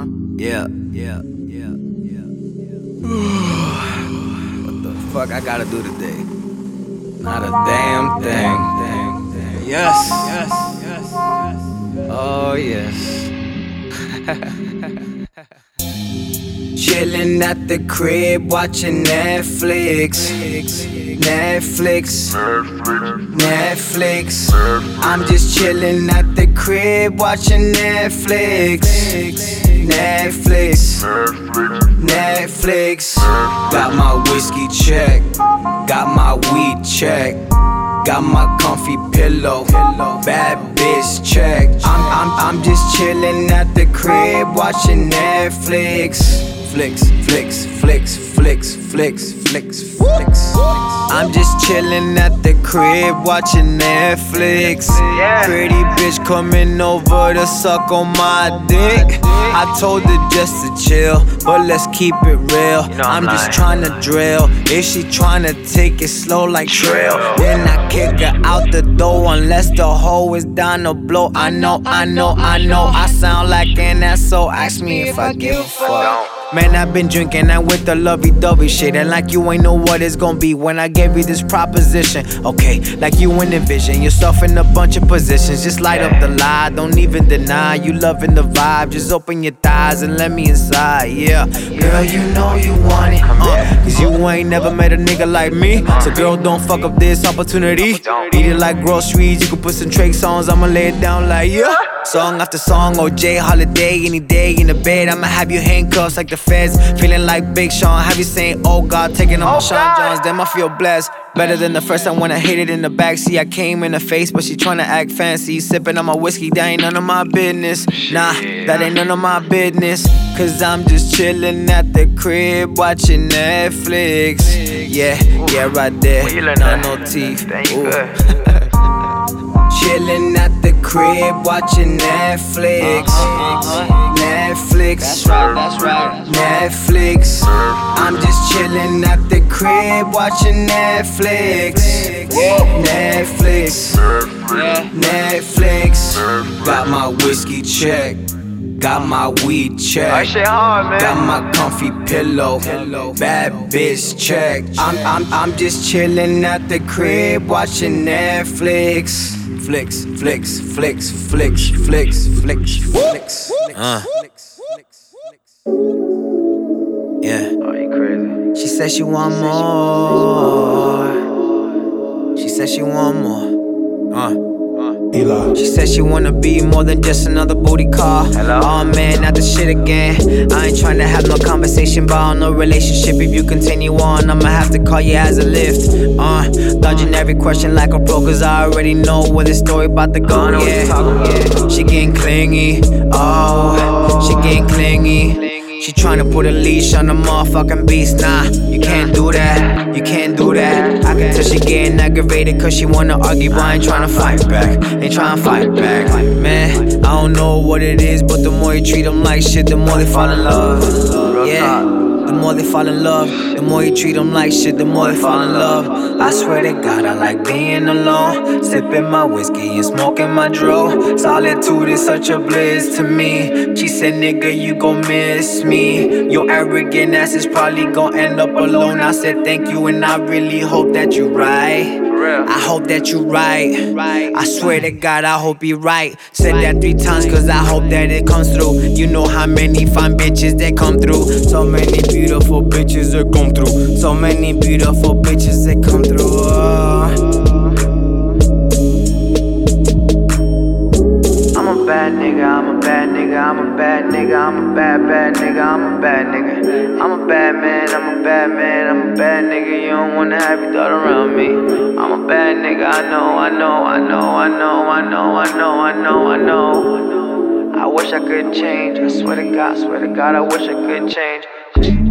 huh. Yeah, yeah, yeah, yeah, yeah. what the fuck I gotta do today? Not a damn thing. Damn, damn. Yes, yes, yes, yes. Oh yes. Chillin' at the crib, watching Netflix. Netflix. Netflix. I'm just chillin' at the crib, watching Netflix. Netflix. Netflix. Got my whiskey check. Got my weed check. Got my comfy pillow. Bad bitch check. I'm, I'm, I'm just chillin' at the crib, watching Netflix. Flix, flicks, flicks, flicks, flicks, flicks, flicks, flicks. I'm just chillin' at the crib, watching Netflix. Pretty bitch coming over to suck on my dick. I told her just to chill, but let's keep it real. I'm just tryna drill. If she tryna take it slow like trail, then I kick her out the door unless the hoe is down to blow. I know, I know, I know. I sound like an asshole. Ask me if I give a fuck. Man, I've been drinking and with the lovey dovey shit. And like you ain't know what it's gonna be when I gave you this proposition. Okay, like you ain't envision yourself in a bunch of positions. Just light up the lie, don't even deny you loving the vibe. Just open your thighs and let me inside, yeah. Girl, you know you want it, uh, Cause you ain't never met a nigga like me. So, girl, don't fuck up this opportunity. Eat it like groceries, you can put some Drake songs, I'ma lay it down like, yeah. Song after song, OJ holiday, any day in the bed. I'ma have you handcuffs like the feds. Feeling like Big Sean, have you saying, oh God, taking on my Sean Johns, then I feel blessed. Better than the first time when I hit it in the backseat. I came in the face, but she tryna act fancy. Sipping on my whiskey, that ain't none of my business. Nah, that ain't none of my business. Cause I'm just chillin' at the crib, watching Netflix. Yeah, yeah, right there. Nah, no teeth. Chillin' at the crib, watching Netflix. Netflix. That's right, that's right. Netflix. I'm just chillin' at the crib, watching Netflix. Netflix. Netflix. Got my whiskey check. Got my weed check. Got my comfy pillow. Bad bitch check. I'm, I'm, I'm just chillin' at the crib, watching Netflix. Flicks, flicks, flicks, flicks, flicks, flicks, flicks. Uh. Yeah. Oh, you crazy. She said she want more. She said she want more. Uh. Eli. She said she wanna be more than just another booty call. Hello? Oh man, not the shit again. I ain't tryna have no conversation about no relationship. If you continue on, I'ma have to call you as a lift. Uh, dodging every question like a pro, cause I already know where the story about to go. I know what Yeah, yeah. She getting clingy. Oh, she getting clingy. She tryna put a leash on the motherfucking beast. Nah, you can't do that. You can't do that. I can tell she getting aggravated cause she wanna argue, but I ain't tryna fight back. Ain't tryna fight back. Man, I don't know what it is, but the more you treat them like shit, the more they fall in love. Yeah. The more they fall in love, the more you treat them like shit, the more they fall in love. I swear to God, I like being alone. Sipping my whiskey and smoking my dro. Solitude is such a bliss to me. She said, nigga, you gon' miss me. Your arrogant ass is probably gon' end up alone. I said, thank you, and I really hope that you right. I hope that you right. I swear to God, I hope you right. Said that three times, cause I hope that it comes through. You know how many fine bitches that come through. So many beautiful bitches that come through. So many beautiful bitches that come through. Oh. I'm a bad nigga, I'm a bad nigga, I'm a bad nigga, I'm a bad, bad nigga, I'm a bad nigga. I'm a bad man, I'm a bad man, I'm a bad nigga. You don't wanna have your thought around me. I'm a bad nigga, I know, I know, I know, I know, I know, I know, I know, I know, I know. I wish I could change. I swear to God, swear to God, I wish I could change.